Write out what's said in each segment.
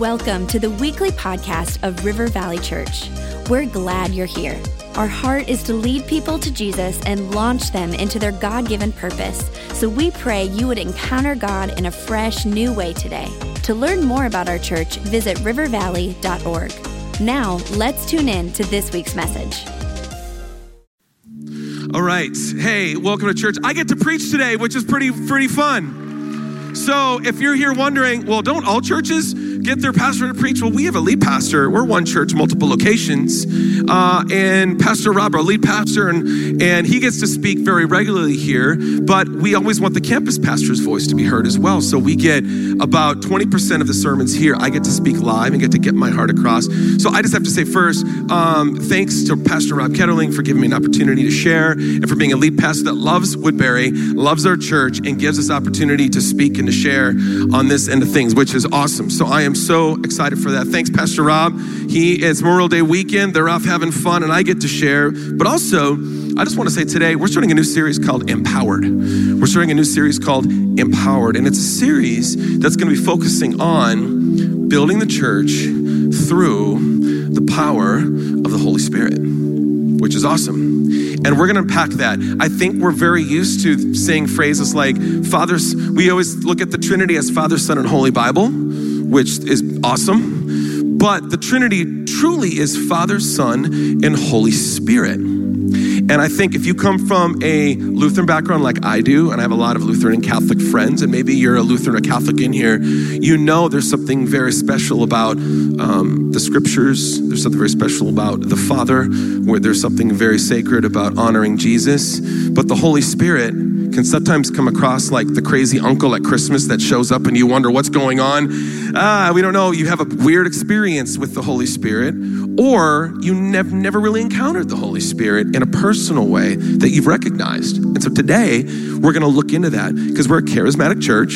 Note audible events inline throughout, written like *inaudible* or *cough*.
Welcome to the weekly podcast of River Valley Church. We're glad you're here. Our heart is to lead people to Jesus and launch them into their God given purpose. So we pray you would encounter God in a fresh, new way today. To learn more about our church, visit rivervalley.org. Now, let's tune in to this week's message. All right. Hey, welcome to church. I get to preach today, which is pretty pretty fun. So, if you're here wondering, well, don't all churches get their pastor to preach? Well, we have a lead pastor. We're one church, multiple locations. Uh, and Pastor Rob, our lead pastor, and, and he gets to speak very regularly here. But we always want the campus pastor's voice to be heard as well. So we get about 20% of the sermons here. I get to speak live and get to get my heart across. So I just have to say first, um, thanks to Pastor Rob Ketterling for giving me an opportunity to share and for being a lead pastor that loves Woodbury, loves our church, and gives us opportunity to speak and to share on this end of things, which is awesome. So I am so excited for that. Thanks, Pastor Rob. He is Memorial Day weekend. They're off having fun, and I get to share. But also, I just want to say today, we're starting a new series called Empowered. We're starting a new series called Empowered, and it's a series that's going to be focusing on building the church through the power of the Holy Spirit, which is awesome. And we're going to unpack that. I think we're very used to saying phrases like Father's, we always look at the Trinity as Father, Son, and Holy Bible which is awesome. But the Trinity truly is Father, Son, and Holy Spirit. And I think if you come from a Lutheran background like I do, and I have a lot of Lutheran and Catholic friends, and maybe you're a Lutheran or Catholic in here, you know there's something very special about um, the scriptures. There's something very special about the Father, where there's something very sacred about honoring Jesus. But the Holy Spirit can sometimes come across like the crazy uncle at Christmas that shows up and you wonder what's going on. Ah, we don't know. You have a weird experience with the Holy Spirit, or you nev- never really encountered the Holy Spirit in a personal way that you've recognized. And so today, we're going to look into that because we're a charismatic church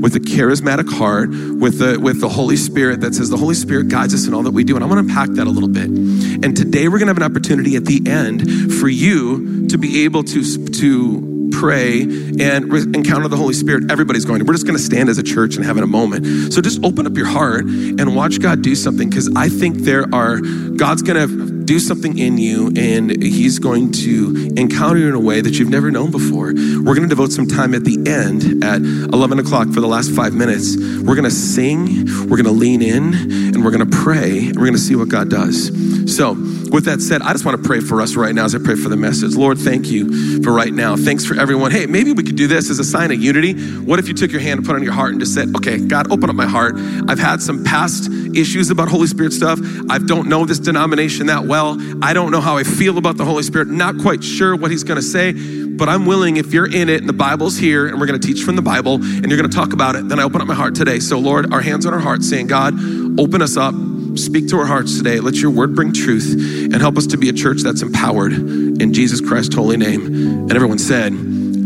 with a charismatic heart, with the, with the Holy Spirit that says the Holy Spirit guides us in all that we do. And I want to unpack that a little bit. And today, we're going to have an opportunity at the end for you to be able to, to pray and re- encounter the Holy Spirit, everybody's going to. We're just going to stand as a church and have in a moment. So just open up your heart and watch God do something because I think there are, God's going to do something in you and He's going to encounter you in a way that you've never known before. We're going to devote some time at the end at 11 o'clock for the last five minutes. We're going to sing, we're going to lean in, and we're going to pray, and we're going to see what God does. So, with that said, I just want to pray for us right now as I pray for the message. Lord, thank you for right now. Thanks for everyone. Hey, maybe we could do this as a sign of unity. What if you took your hand and put it on your heart and just said, okay, God, open up my heart. I've had some past issues about Holy Spirit stuff. I don't know this denomination that well. I don't know how I feel about the Holy Spirit. Not quite sure what He's going to say, but I'm willing, if you're in it and the Bible's here and we're going to teach from the Bible and you're going to talk about it, then I open up my heart today. So, Lord, our hands on our hearts saying, God, open us up speak to our hearts today. Let your word bring truth and help us to be a church that's empowered in Jesus Christ's holy name. And everyone said,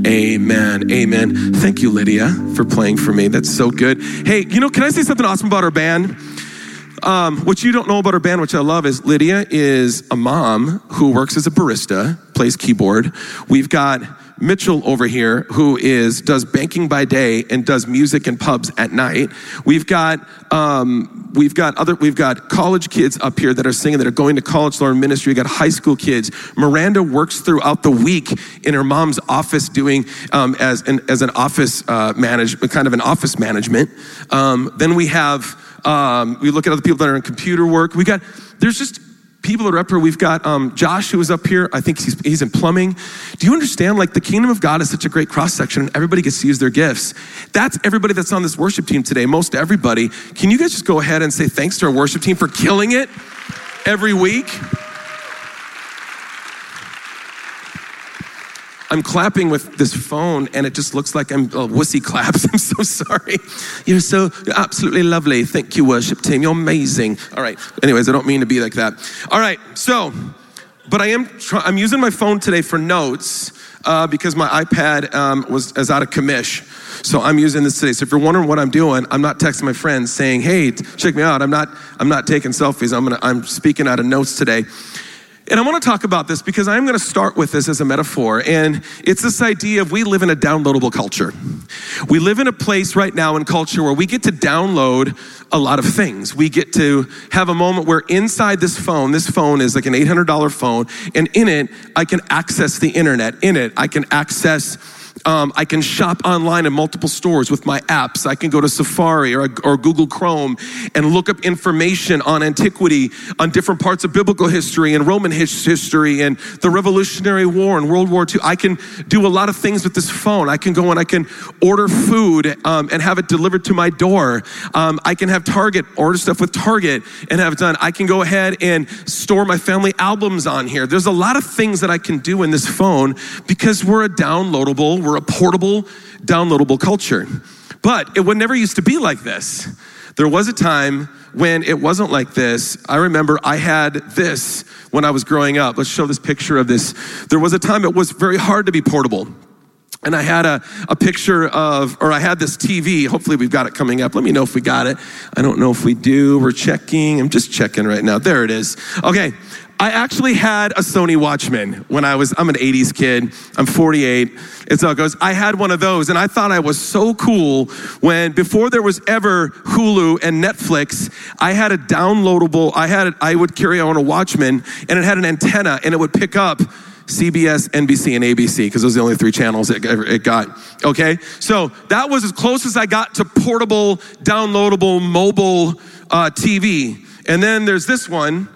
Amen. Amen. Thank you, Lydia, for playing for me. That's so good. Hey, you know, can I say something awesome about our band? Um, what you don't know about our band, which I love, is Lydia is a mom who works as a barista, plays keyboard. We've got Mitchell over here, who is does banking by day and does music in pubs at night. We've got um, we've got other we've got college kids up here that are singing that are going to college learn ministry. We got high school kids. Miranda works throughout the week in her mom's office doing um, as an as an office uh, management kind of an office management. Um, then we have um, we look at other people that are in computer work. We got there's just people that are up here. We've got um, Josh, who is up here. I think he's, he's in plumbing. Do you understand? Like the kingdom of God is such a great cross section, and everybody gets to use their gifts. That's everybody that's on this worship team today. Most everybody. Can you guys just go ahead and say thanks to our worship team for killing it every week? I'm clapping with this phone and it just looks like I'm oh, wussy claps. *laughs* I'm so sorry. You're so you're absolutely lovely. Thank you, worship team. You're amazing. All right. Anyways, I don't mean to be like that. All right. So, but I am try- I'm using my phone today for notes uh, because my iPad um, was is out of commish. So I'm using this today. So if you're wondering what I'm doing, I'm not texting my friends saying, "Hey, check me out." I'm not I'm not taking selfies. I'm gonna I'm speaking out of notes today. And I want to talk about this because I'm going to start with this as a metaphor. And it's this idea of we live in a downloadable culture. We live in a place right now in culture where we get to download a lot of things. We get to have a moment where inside this phone, this phone is like an $800 phone, and in it, I can access the internet. In it, I can access um, I can shop online in multiple stores with my apps. I can go to Safari or, or Google Chrome and look up information on antiquity, on different parts of biblical history and Roman history and the Revolutionary War and World War II. I can do a lot of things with this phone. I can go and I can order food um, and have it delivered to my door. Um, I can have Target, order stuff with Target and have it done. I can go ahead and store my family albums on here. There's a lot of things that I can do in this phone because we're a downloadable, we're a portable, downloadable culture. But it would never used to be like this. There was a time when it wasn't like this. I remember I had this when I was growing up. Let's show this picture of this. There was a time it was very hard to be portable. And I had a, a picture of, or I had this TV. Hopefully, we've got it coming up. Let me know if we got it. I don't know if we do. We're checking. I'm just checking right now. There it is. Okay. I actually had a Sony Watchman when I was, I'm an 80s kid. I'm 48. It's how it goes. I had one of those and I thought I was so cool when before there was ever Hulu and Netflix, I had a downloadable, I had, it I would carry on a Watchman and it had an antenna and it would pick up CBS, NBC, and ABC because those are the only three channels it, it got. Okay? So that was as close as I got to portable, downloadable, mobile uh, TV. And then there's this one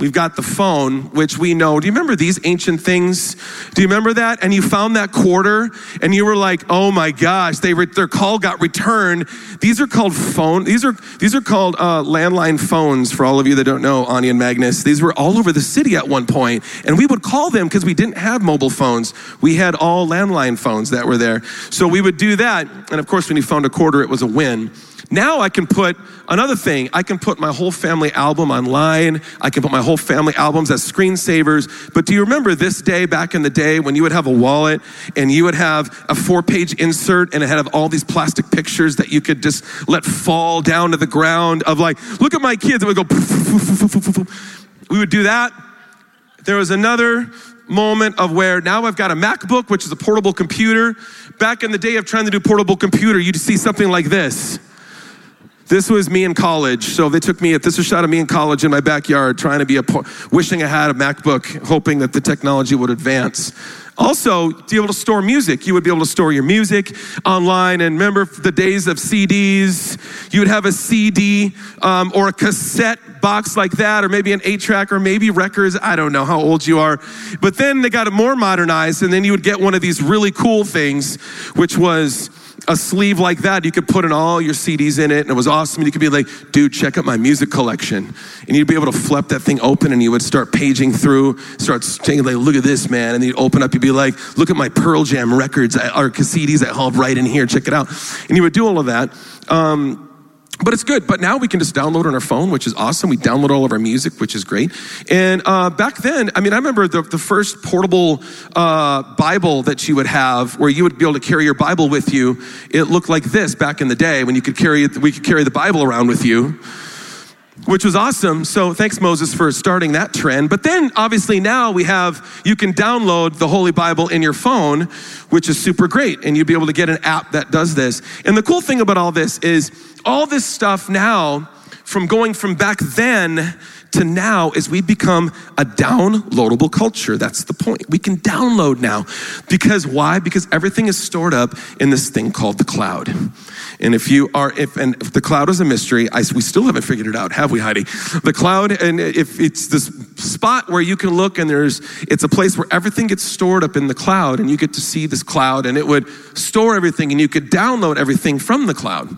We've got the phone, which we know. Do you remember these ancient things? Do you remember that? And you found that quarter and you were like, oh my gosh, they re- their call got returned. These are called phone. These are, these are called uh, landline phones for all of you that don't know, Ani and Magnus. These were all over the city at one point, And we would call them because we didn't have mobile phones. We had all landline phones that were there. So we would do that. And of course, when you found a quarter, it was a win. Now I can put another thing. I can put my whole family album online. I can put my whole family albums as screensavers. But do you remember this day back in the day when you would have a wallet and you would have a four page insert and it had all these plastic pictures that you could just let fall down to the ground of like, look at my kids. It would go, we would do that. There was another moment of where now I've got a MacBook, which is a portable computer. Back in the day of trying to do portable computer, you'd see something like this. This was me in college. So they took me, this was shot of me in college in my backyard, trying to be a, wishing I had a MacBook, hoping that the technology would advance. Also, to be able to store music, you would be able to store your music online. And remember the days of CDs, you would have a CD um, or a cassette box like that, or maybe an eight track, or maybe records. I don't know how old you are. But then they got it more modernized, and then you would get one of these really cool things, which was a sleeve like that. You could put in all your CDs in it, and it was awesome. And you could be like, dude, check out my music collection. And you'd be able to flip that thing open, and you would start paging through, start saying, like, look at this, man. And you'd open up, you'd be like, look at my Pearl Jam records or CDs I have right in here, check it out. And you would do all of that. Um, but it's good. But now we can just download on our phone, which is awesome. We download all of our music, which is great. And uh, back then, I mean, I remember the, the first portable uh, Bible that you would have, where you would be able to carry your Bible with you. It looked like this back in the day when you could carry we could carry the Bible around with you which was awesome. So thanks, Moses, for starting that trend. But then obviously now we have, you can download the Holy Bible in your phone, which is super great. And you'd be able to get an app that does this. And the cool thing about all this is all this stuff now, from going from back then to now is we become a downloadable culture. That's the point. We can download now. Because why? Because everything is stored up in this thing called the cloud. And if you are, if, and if the cloud is a mystery, I, we still haven't figured it out, have we, Heidi? The cloud, and if it's this spot where you can look and there's, it's a place where everything gets stored up in the cloud and you get to see this cloud and it would store everything and you could download everything from the cloud,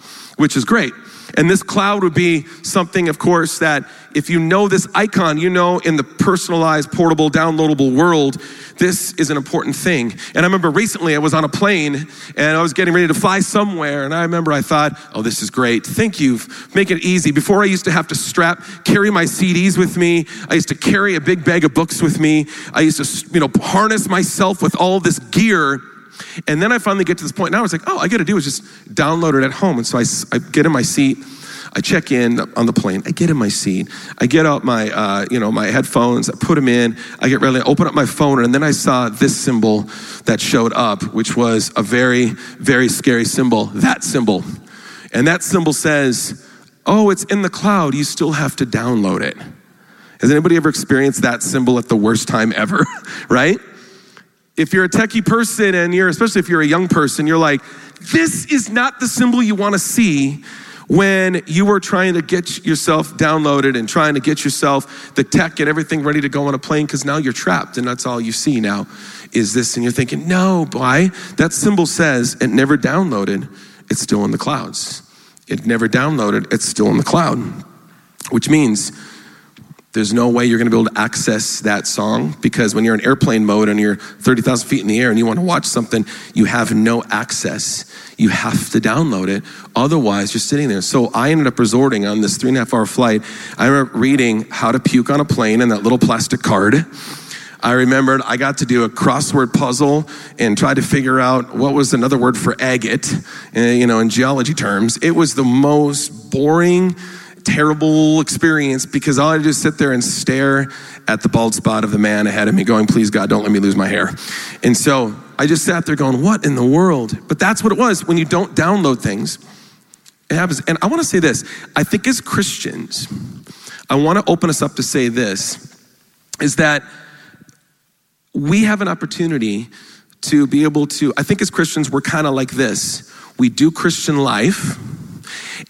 which is great. And this cloud would be something, of course, that if you know this icon, you know in the personalized, portable, downloadable world, this is an important thing. And I remember recently I was on a plane and I was getting ready to fly somewhere. And I remember I thought, oh, this is great. Thank you. Make it easy. Before I used to have to strap, carry my CDs with me. I used to carry a big bag of books with me. I used to, you know, harness myself with all this gear. And then I finally get to this point. Now I was like, oh, I got to do is just download it at home. And so I, I get in my seat I check in on the plane. I get in my seat. I get out my, uh, you know, my headphones. I put them in. I get ready. I open up my phone, and then I saw this symbol that showed up, which was a very, very scary symbol. That symbol, and that symbol says, "Oh, it's in the cloud. You still have to download it." Has anybody ever experienced that symbol at the worst time ever? *laughs* right? If you're a techie person, and you're especially if you're a young person, you're like, this is not the symbol you want to see when you are trying to get yourself downloaded and trying to get yourself the tech and everything ready to go on a plane because now you're trapped and that's all you see now is this. And you're thinking no why that symbol says it never downloaded it's still in the clouds. It never downloaded it's still in the cloud which means there's no way you're going to be able to access that song because when you're in airplane mode and you're 30,000 feet in the air and you want to watch something, you have no access. You have to download it. Otherwise, you're sitting there. So I ended up resorting on this three and a half hour flight. I remember reading How to Puke on a Plane and that little plastic card. I remembered I got to do a crossword puzzle and try to figure out what was another word for agate, eh, you know, in geology terms. It was the most boring, terrible experience because all I did is sit there and stare at the bald spot of the man ahead of me, going, Please, God, don't let me lose my hair. And so I just sat there going, What in the world? But that's what it was. When you don't download things, it happens. And I want to say this I think as Christians, I want to open us up to say this is that we have an opportunity to be able to, I think as Christians, we're kind of like this. We do Christian life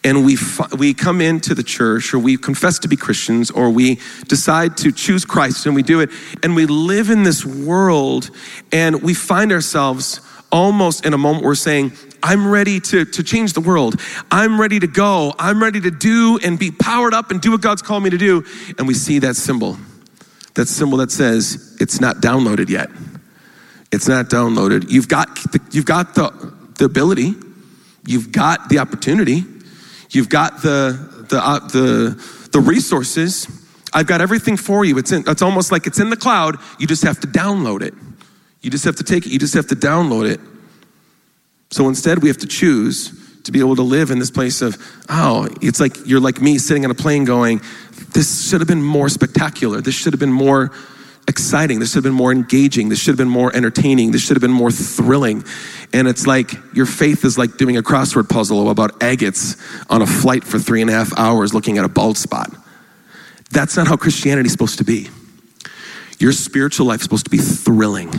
and we, we come into the church or we confess to be Christians or we decide to choose Christ and we do it and we live in this world and we find ourselves almost in a moment we're saying, I'm ready to, to change the world. I'm ready to go. I'm ready to do and be powered up and do what God's called me to do. And we see that symbol, that symbol that says it's not downloaded yet. It's not downloaded. You've got the, you've got the, the ability, you've got the opportunity, You've got the, the, uh, the, the resources. I've got everything for you. It's, in, it's almost like it's in the cloud. You just have to download it. You just have to take it. You just have to download it. So instead, we have to choose to be able to live in this place of, oh, it's like you're like me sitting on a plane going, this should have been more spectacular. This should have been more exciting. This should have been more engaging. This should have been more entertaining. This should have been more thrilling. And it's like your faith is like doing a crossword puzzle about agates on a flight for three and a half hours looking at a bald spot. That's not how Christianity is supposed to be. Your spiritual life is supposed to be thrilling.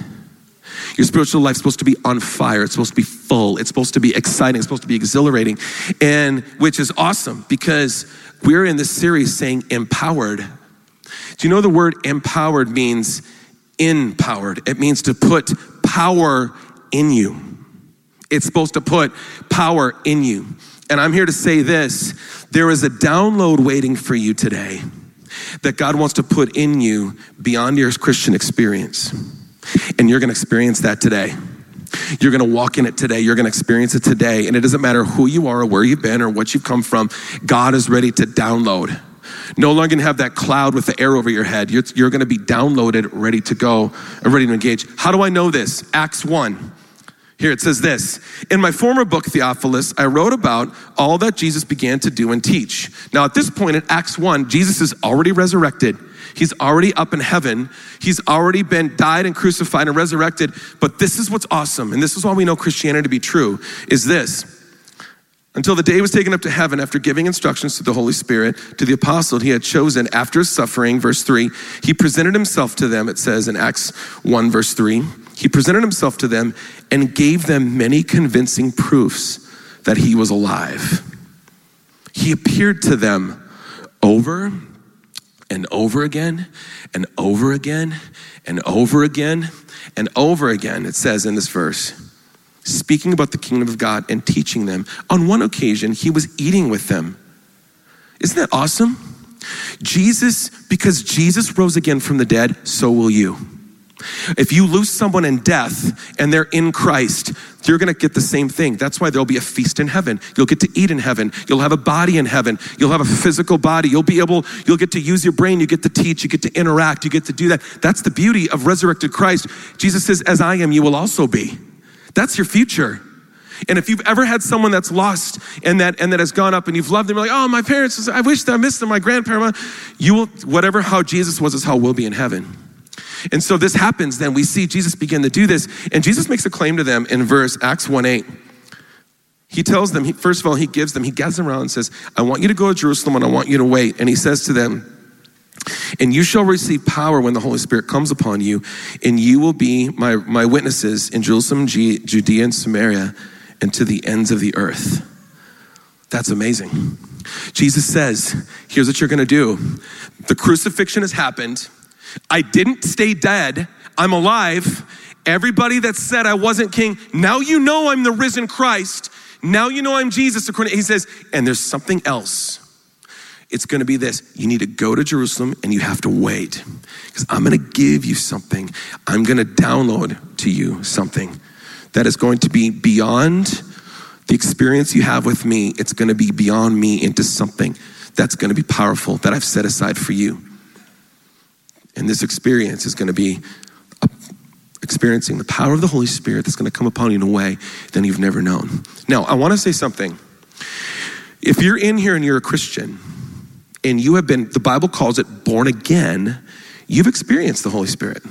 Your spiritual life is supposed to be on fire. It's supposed to be full. It's supposed to be exciting. It's supposed to be exhilarating. And which is awesome because we're in this series saying empowered do you know the word empowered means empowered? It means to put power in you. It's supposed to put power in you. And I'm here to say this there is a download waiting for you today that God wants to put in you beyond your Christian experience. And you're going to experience that today. You're going to walk in it today. You're going to experience it today. And it doesn't matter who you are or where you've been or what you've come from. God is ready to download. No longer going to have that cloud with the air over your head. You're, you're going to be downloaded, ready to go, and ready to engage. How do I know this? Acts 1. Here it says this In my former book, Theophilus, I wrote about all that Jesus began to do and teach. Now, at this point in Acts 1, Jesus is already resurrected. He's already up in heaven. He's already been died and crucified and resurrected. But this is what's awesome, and this is why we know Christianity to be true, is this until the day was taken up to heaven after giving instructions to the Holy Spirit to the apostle he had chosen after suffering. Verse 3, he presented himself to them, it says in Acts 1, verse 3. He presented himself to them and gave them many convincing proofs that he was alive. He appeared to them over and over again and over again and over again and over again, it says in this verse speaking about the kingdom of God and teaching them. On one occasion, he was eating with them. Isn't that awesome? Jesus, because Jesus rose again from the dead, so will you. If you lose someone in death and they're in Christ, you're gonna get the same thing. That's why there'll be a feast in heaven. You'll get to eat in heaven. You'll have a body in heaven. You'll have a physical body. You'll be able, you'll get to use your brain. You get to teach. You get to interact. You get to do that. That's the beauty of resurrected Christ. Jesus says, As I am, you will also be. That's your future. And if you've ever had someone that's lost and that and that has gone up and you've loved them, you're like, oh, my parents, I wish that I missed them, my grandparent, you will, whatever how Jesus was is how we'll be in heaven. And so this happens, then we see Jesus begin to do this. And Jesus makes a claim to them in verse Acts 1 8. He tells them, he, first of all, he gives them, he gathers them around and says, I want you to go to Jerusalem and I want you to wait. And he says to them, and you shall receive power when the Holy Spirit comes upon you, and you will be my, my witnesses in Jerusalem, Judea, and Samaria, and to the ends of the earth. That's amazing. Jesus says, Here's what you're gonna do. The crucifixion has happened. I didn't stay dead, I'm alive. Everybody that said I wasn't king, now you know I'm the risen Christ. Now you know I'm Jesus. According he says, and there's something else. It's going to be this you need to go to Jerusalem and you have to wait because I'm going to give you something. I'm going to download to you something that is going to be beyond the experience you have with me. It's going to be beyond me into something that's going to be powerful that I've set aside for you. And this experience is going to be experiencing the power of the Holy Spirit that's going to come upon you in a way that you've never known. Now, I want to say something. If you're in here and you're a Christian and you have been, the Bible calls it born again, you've experienced the Holy Spirit.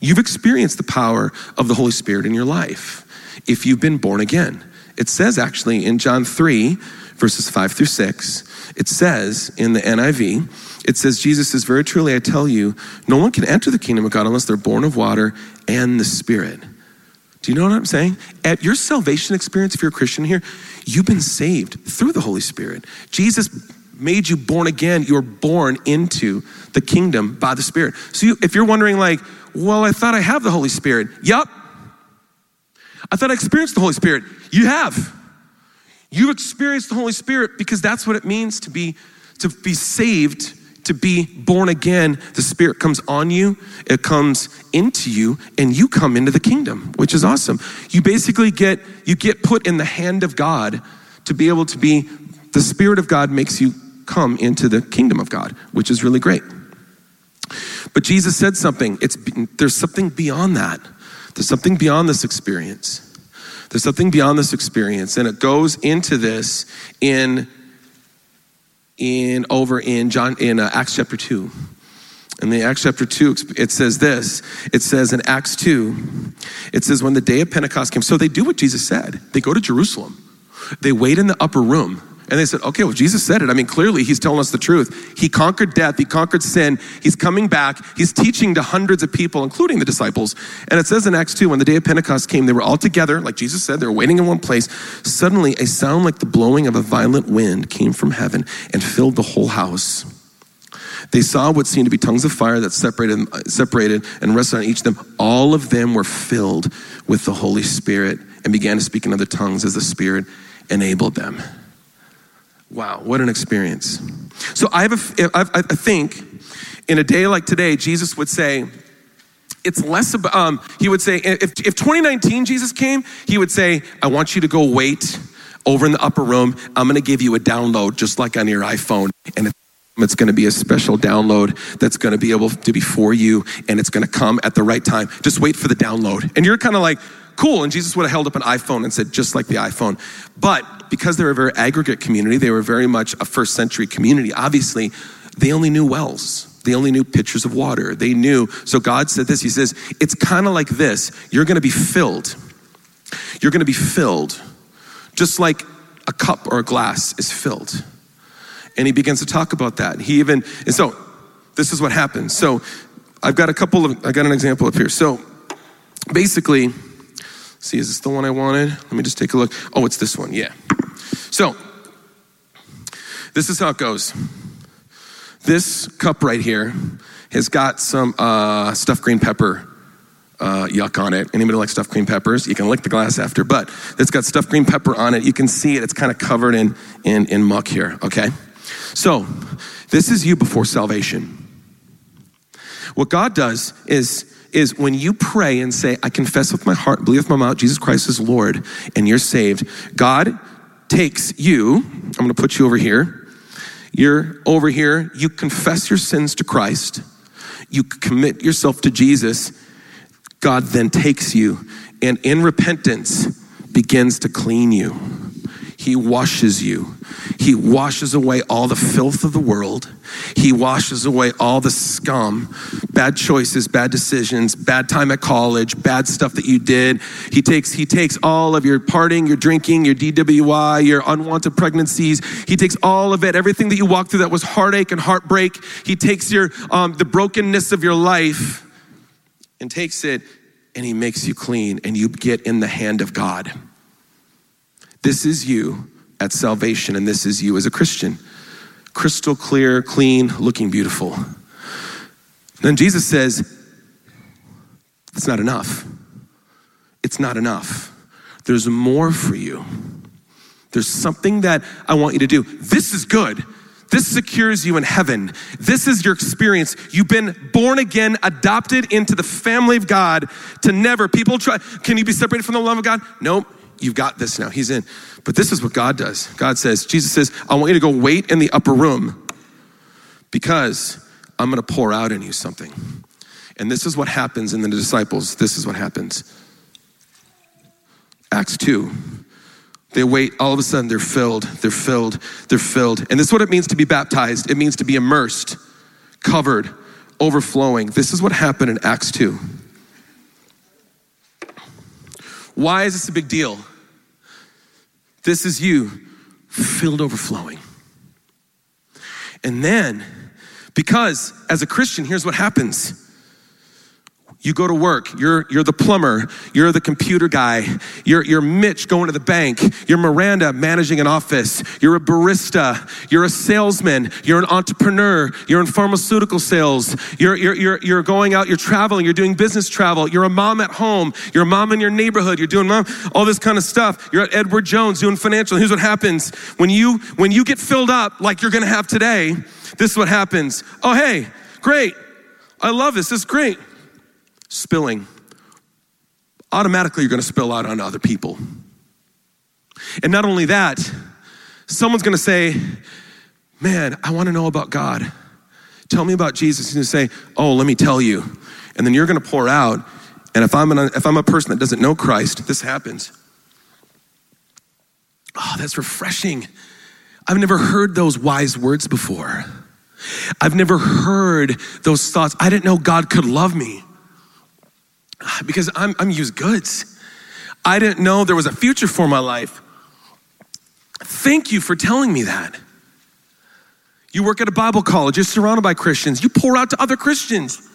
You've experienced the power of the Holy Spirit in your life if you've been born again. It says actually in John 3, verses 5 through 6, it says in the NIV, it says, Jesus says, Very truly I tell you, no one can enter the kingdom of God unless they're born of water and the Spirit. Do you know what I'm saying? At your salvation experience, if you're a Christian here, you've been saved through the Holy Spirit. Jesus made you born again. You're born into the kingdom by the Spirit. So you, if you're wondering, like, well, I thought I have the Holy Spirit. Yup. I thought I experienced the Holy Spirit. You have. You've experienced the Holy Spirit because that's what it means to be to be saved to be born again, the Spirit comes on you, it comes into you, and you come into the kingdom, which is awesome. You basically get you get put in the hand of God to be able to be the Spirit of God makes you come into the kingdom of God, which is really great. But Jesus said something. It's there's something beyond that. There's something beyond this experience. There's something beyond this experience, and it goes into this in in over in John in uh, Acts chapter 2. In the Acts chapter 2, it says this. It says in Acts 2, it says, when the day of Pentecost came, so they do what Jesus said. They go to Jerusalem. They wait in the upper room. And they said, okay, well, Jesus said it. I mean, clearly he's telling us the truth. He conquered death, he conquered sin, he's coming back, he's teaching to hundreds of people, including the disciples. And it says in Acts 2, when the day of Pentecost came, they were all together, like Jesus said, they were waiting in one place. Suddenly, a sound like the blowing of a violent wind came from heaven and filled the whole house. They saw what seemed to be tongues of fire that separated, separated and rested on each of them. All of them were filled with the Holy Spirit and began to speak in other tongues as the Spirit enabled them. Wow, what an experience. So I, have a, I think in a day like today, Jesus would say, it's less about, um, he would say, if, if 2019 Jesus came, he would say, I want you to go wait over in the upper room. I'm going to give you a download just like on your iPhone. And it's going to be a special download that's going to be able to be for you and it's going to come at the right time. Just wait for the download. And you're kind of like, cool. And Jesus would have held up an iPhone and said, just like the iPhone. But because they were a very aggregate community, they were very much a first century community. Obviously, they only knew wells. They only knew pitchers of water. They knew. So God said this He says, it's kind of like this. You're going to be filled. You're going to be filled just like a cup or a glass is filled. And he begins to talk about that. He even, and so this is what happens. So I've got a couple of, I got an example up here. So basically, See, is this the one I wanted? Let me just take a look. Oh, it's this one. Yeah. So, this is how it goes. This cup right here has got some uh, stuffed green pepper uh, yuck on it. Anybody like stuffed green peppers? You can lick the glass after, but it's got stuffed green pepper on it. You can see it. It's kind of covered in, in, in muck here, okay? So, this is you before salvation. What God does is is when you pray and say, I confess with my heart, believe with my mouth, Jesus Christ is Lord, and you're saved, God takes you, I'm gonna put you over here. You're over here, you confess your sins to Christ, you commit yourself to Jesus, God then takes you, and in repentance, begins to clean you. He washes you. He washes away all the filth of the world. He washes away all the scum, bad choices, bad decisions, bad time at college, bad stuff that you did. He takes, he takes all of your partying, your drinking, your DWI, your unwanted pregnancies. He takes all of it, everything that you walked through that was heartache and heartbreak. He takes your, um, the brokenness of your life and takes it and he makes you clean and you get in the hand of God. This is you at salvation, and this is you as a Christian. Crystal clear, clean, looking beautiful. Then Jesus says, It's not enough. It's not enough. There's more for you. There's something that I want you to do. This is good. This secures you in heaven. This is your experience. You've been born again, adopted into the family of God to never. People try, can you be separated from the love of God? Nope you've got this now. He's in. But this is what God does. God says, Jesus says, I want you to go wait in the upper room because I'm going to pour out in you something. And this is what happens in the disciples. This is what happens. Acts 2. They wait, all of a sudden they're filled, they're filled, they're filled. And this is what it means to be baptized it means to be immersed, covered, overflowing. This is what happened in Acts 2. Why is this a big deal? This is you filled overflowing. And then, because as a Christian, here's what happens you go to work, you're, you're the plumber, you're the computer guy, you're, you're Mitch going to the bank, you're Miranda managing an office, you're a barista, you're a salesman, you're an entrepreneur, you're in pharmaceutical sales, you're, you're, you're, you're going out, you're traveling, you're doing business travel, you're a mom at home, you're a mom in your neighborhood, you're doing mom, all this kind of stuff. You're at Edward Jones doing financial. Here's what happens. When you, when you get filled up like you're gonna have today, this is what happens. Oh, hey, great. I love this. This is great spilling, automatically you're going to spill out on other people. And not only that, someone's going to say, Man, I want to know about God. Tell me about Jesus. To say, Oh, let me tell you. And then you're going to pour out. And if I'm, an, if I'm a person that doesn't know Christ, this happens. Oh, that's refreshing. I've never heard those wise words before. I've never heard those thoughts. I didn't know God could love me *sighs* because I'm, I'm used goods. I didn't know there was a future for my life. Thank you for telling me that. You work at a Bible college, you're surrounded by Christians, you pour out to other Christians.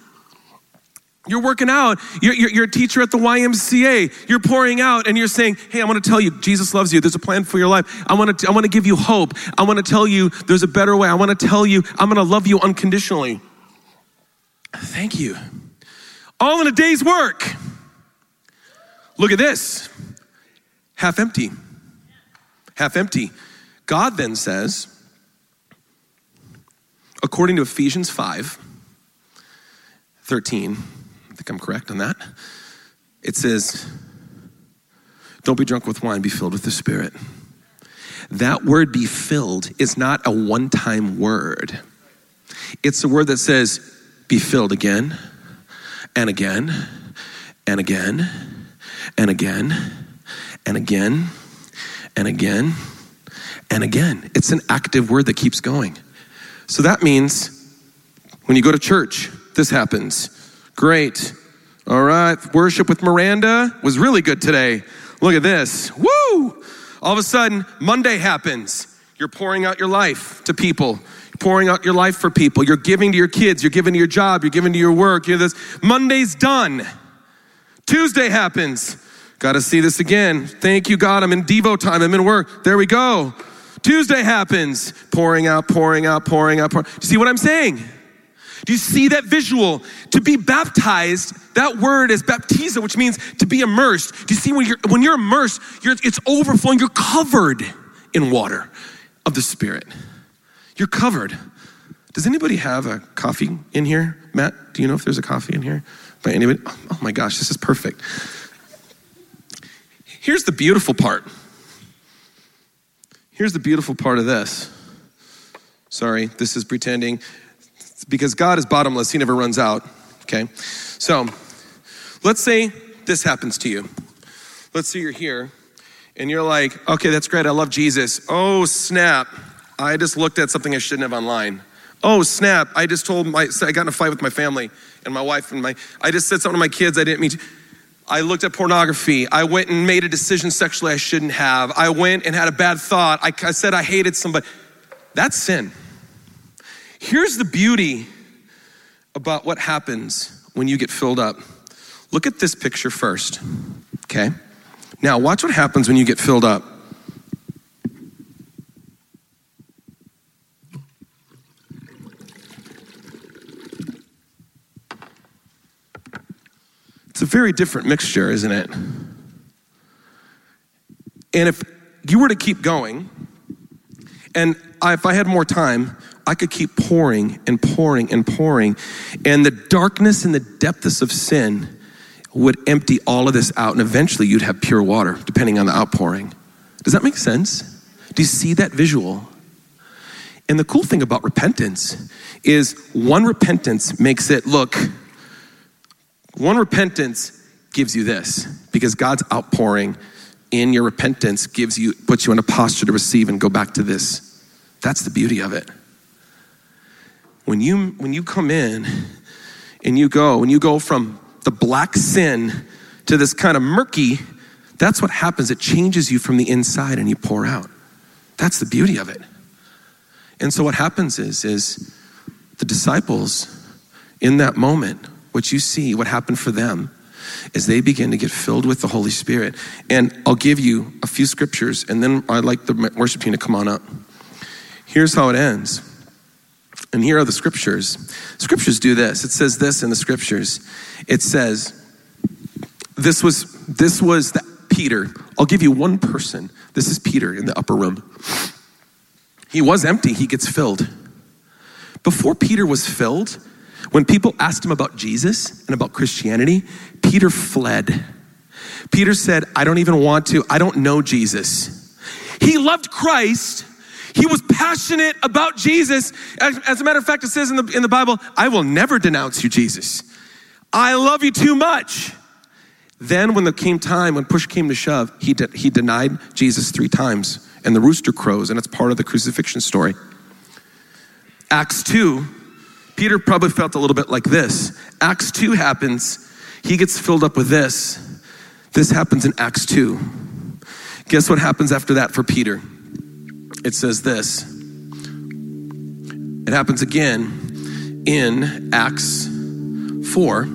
You're working out, you're, you're, you're, a teacher at the YMCA, you're pouring out and you're saying, Hey, I want to tell you, Jesus loves you. There's a plan for your life. I want to, I want to give you hope. I want to tell you there's a better way. I want to tell you, I'm going to love you unconditionally. Thank you all in a day's work. Look at this half empty. Half empty. God then says, according to Ephesians 5 13, I think I'm correct on that. It says, Don't be drunk with wine, be filled with the Spirit. That word be filled is not a one time word, it's a word that says, Be filled again and again and again and again and again and again and again. It's an active word that keeps going. So that means when you go to church, this happens. Great. All right. Worship with Miranda was really good today. Look at this. Woo! All of a sudden, Monday happens. You're pouring out your life to people pouring out your life for people. You're giving to your kids. You're giving to your job. You're giving to your work. You're this. Monday's done. Tuesday happens. Got to see this again. Thank you, God. I'm in Devo time. I'm in work. There we go. Tuesday happens. Pouring out, pouring out, pouring out. Pouring. Do you see what I'm saying? Do you see that visual? To be baptized, that word is baptizo, which means to be immersed. Do you see when you're when you're immersed, you're, it's overflowing. You're covered in water of the Spirit. You're covered. Does anybody have a coffee in here? Matt, do you know if there's a coffee in here? By anybody? Oh, oh my gosh, this is perfect. Here's the beautiful part. Here's the beautiful part of this. Sorry, this is pretending. Because God is bottomless, He never runs out. Okay? So, let's say this happens to you. Let's say you're here and you're like, okay, that's great. I love Jesus. Oh, snap. I just looked at something I shouldn't have online. Oh, snap. I just told my, I got in a fight with my family and my wife and my, I just said something to my kids I didn't mean to. I looked at pornography. I went and made a decision sexually I shouldn't have. I went and had a bad thought. I, I said I hated somebody. That's sin. Here's the beauty about what happens when you get filled up. Look at this picture first, okay? Now, watch what happens when you get filled up. It's a very different mixture, isn't it? And if you were to keep going, and if I had more time, I could keep pouring and pouring and pouring, and the darkness and the depths of sin would empty all of this out, and eventually you'd have pure water, depending on the outpouring. Does that make sense? Do you see that visual? And the cool thing about repentance is one repentance makes it look one repentance gives you this because God's outpouring in your repentance gives you puts you in a posture to receive and go back to this. That's the beauty of it. When you when you come in and you go, when you go from the black sin to this kind of murky, that's what happens. It changes you from the inside and you pour out. That's the beauty of it. And so what happens is is the disciples in that moment what you see, what happened for them, is they begin to get filled with the Holy Spirit. And I'll give you a few scriptures, and then I'd like the worship team to come on up. Here's how it ends. And here are the scriptures. Scriptures do this. It says this in the scriptures. It says, this was this was the, Peter. I'll give you one person. This is Peter in the upper room. He was empty, he gets filled. Before Peter was filled, when people asked him about Jesus and about Christianity, Peter fled. Peter said, I don't even want to, I don't know Jesus. He loved Christ. He was passionate about Jesus. As, as, a matter of fact, it says in the, in the Bible, I will never denounce you, Jesus. I love you too much. Then, when there came time, when push came to shove, he, de- he denied Jesus three times, and the rooster crows, and it's part of the crucifixion story. Acts 2, Peter probably felt a little bit like this. Acts 2 happens, he gets filled up with this. This happens in Acts 2. Guess what happens after that for Peter? It says this. It happens again in Acts 4.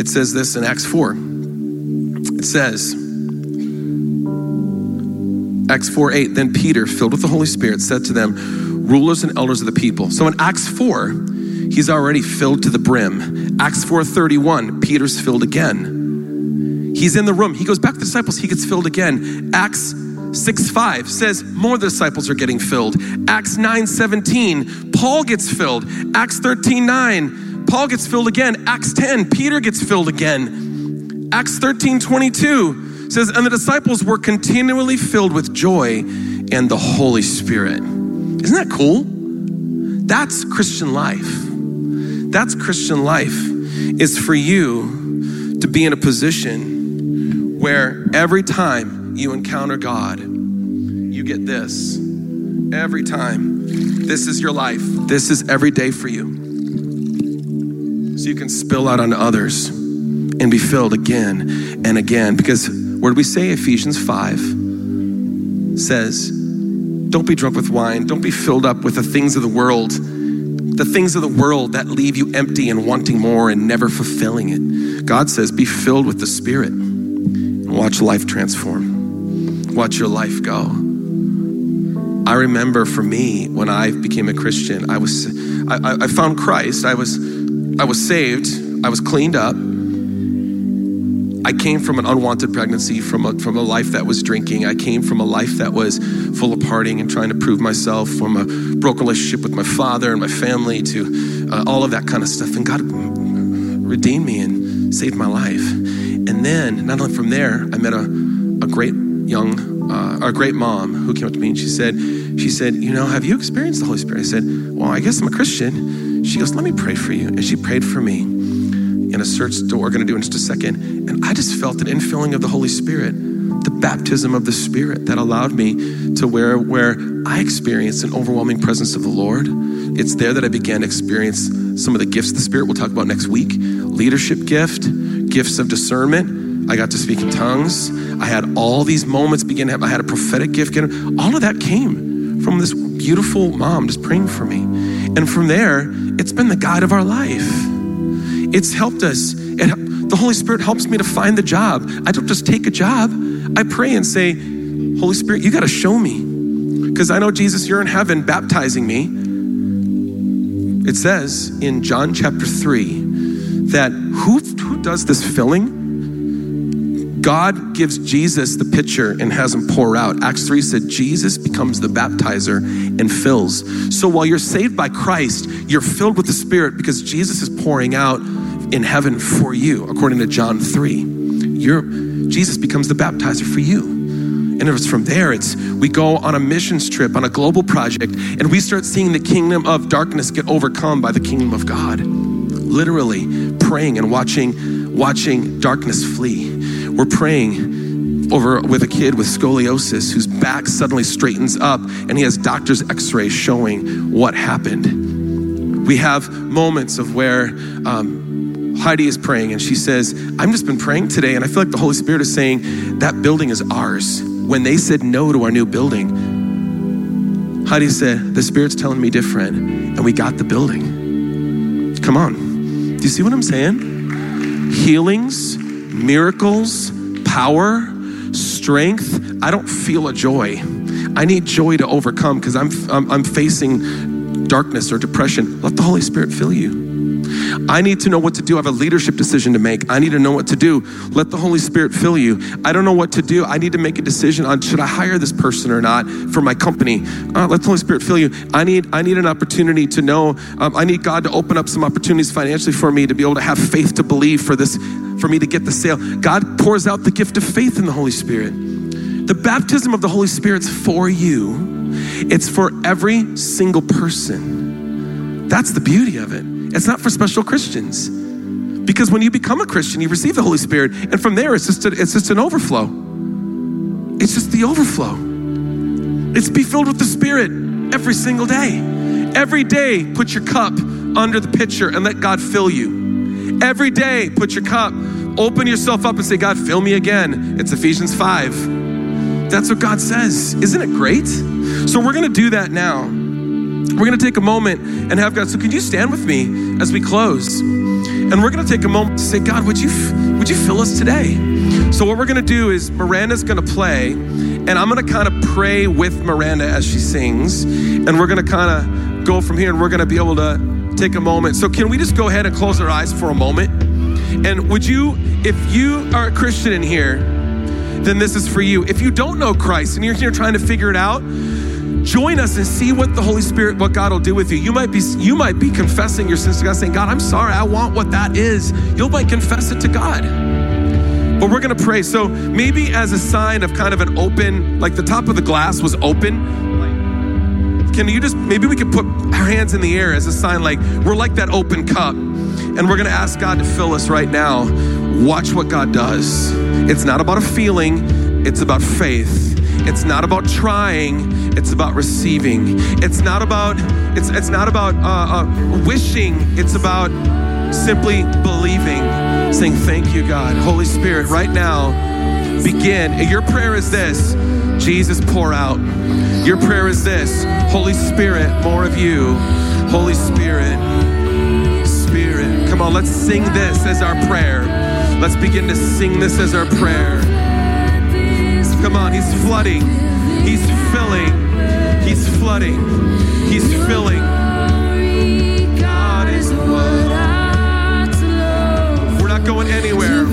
It says this in Acts 4. It says, Acts 4 8, then Peter, filled with the Holy Spirit, said to them, rulers and elders of the people. So in Acts 4, He's already filled to the brim. Acts 4:31, Peter's filled again. He's in the room. He goes back to the disciples, he gets filled again. Acts 6 5 says more disciples are getting filled. Acts 9 17, Paul gets filled. Acts 13 9, Paul gets filled again. Acts 10, Peter gets filled again. Acts 13 22 says, And the disciples were continually filled with joy and the Holy Spirit. Isn't that cool? That's Christian life. That's Christian life, is for you to be in a position where every time you encounter God, you get this. Every time. This is your life. This is every day for you. So you can spill out on others and be filled again and again. Because what did we say? Ephesians 5 says, Don't be drunk with wine, don't be filled up with the things of the world the things of the world that leave you empty and wanting more and never fulfilling it. God says, be filled with the Spirit and watch life transform. Watch your life go. I remember for me when I became a Christian, I was I, I found Christ. I was I was saved. I was cleaned up. I came from an unwanted pregnancy, from a, from a life that was drinking. I came from a life that was full of partying and trying to prove myself, from a broken relationship with my father and my family to uh, all of that kind of stuff. And God redeemed me and saved my life. And then, not only from there, I met a, a great young, uh, a great mom who came up to me and she said, she said, you know, have you experienced the Holy Spirit? I said, well, I guess I'm a Christian. She goes, let me pray for you. And she prayed for me in a search that we're going to do in just a second. And I just felt an infilling of the Holy Spirit the baptism of the Spirit that allowed me to where, where I experienced an overwhelming presence of the Lord. It's there that I began to experience some of the gifts of the Spirit we'll talk about next week leadership gift, gifts of discernment. I got to speak in tongues. I had all these moments begin to have, I had a prophetic gift. All of that came from this beautiful mom just praying for me. And from there, it's been the guide of our life. It's helped us. It, the Holy Spirit helps me to find the job. I don't just take a job. I pray and say, Holy Spirit, you got to show me. Because I know, Jesus, you're in heaven baptizing me. It says in John chapter 3 that who, who does this filling? God gives Jesus the pitcher and has him pour out. Acts 3 said Jesus becomes the baptizer and fills. So while you're saved by Christ, you're filled with the Spirit because Jesus is pouring out in heaven for you, according to John 3. You're, Jesus becomes the baptizer for you. And it's from there, it's we go on a missions trip, on a global project, and we start seeing the kingdom of darkness get overcome by the kingdom of God. Literally praying and watching, watching darkness flee. We're praying over with a kid with scoliosis whose back suddenly straightens up and he has doctor's x-rays showing what happened. We have moments of where um, Heidi is praying and she says, I've just been praying today and I feel like the Holy Spirit is saying that building is ours. When they said no to our new building, Heidi said, The Spirit's telling me different, and we got the building. Come on. Do you see what I'm saying? Healings, miracles, power, strength. I don't feel a joy. I need joy to overcome because I'm, I'm, I'm facing darkness or depression. Let the Holy Spirit fill you. I need to know what to do. I have a leadership decision to make. I need to know what to do. Let the Holy Spirit fill you. I don't know what to do. I need to make a decision on should I hire this person or not for my company. Uh, let the Holy Spirit fill you. I need I need an opportunity to know. Um, I need God to open up some opportunities financially for me to be able to have faith to believe for this for me to get the sale. God pours out the gift of faith in the Holy Spirit. The baptism of the Holy Spirit's for you. It's for every single person. That's the beauty of it. It's not for special Christians. Because when you become a Christian, you receive the Holy Spirit, and from there it's just a, it's just an overflow. It's just the overflow. It's be filled with the Spirit every single day. Every day, put your cup under the pitcher and let God fill you. Every day, put your cup, open yourself up and say, God, fill me again. It's Ephesians 5. That's what God says. Isn't it great? So we're going to do that now. We're going to take a moment and have God. So, could you stand with me as we close? And we're going to take a moment to say, God, would you would you fill us today? So, what we're going to do is Miranda's going to play, and I'm going to kind of pray with Miranda as she sings, and we're going to kind of go from here, and we're going to be able to take a moment. So, can we just go ahead and close our eyes for a moment? And would you, if you are a Christian in here, then this is for you. If you don't know Christ and you're here trying to figure it out, join us and see what the Holy Spirit, what God will do with you. You might be, you might be confessing your sins to God, saying, God, I'm sorry, I want what that is. You'll might confess it to God. But we're gonna pray. So maybe as a sign of kind of an open, like the top of the glass was open. Can you just maybe we could put our hands in the air as a sign like we're like that open cup. And we're gonna ask God to fill us right now. Watch what God does. It's not about a feeling, it's about faith. It's not about trying, it's about receiving. It's not about it's it's not about uh, uh, wishing. It's about simply believing, saying thank you, God, Holy Spirit. Right now, begin. Your prayer is this: Jesus, pour out. Your prayer is this: Holy Spirit, more of you. Holy Spirit, Spirit. Come on, let's sing this as our prayer. Let's begin to sing this as our prayer. Come on, He's flooding. He's filling. He's flooding. He's filling. God is We're not going anywhere.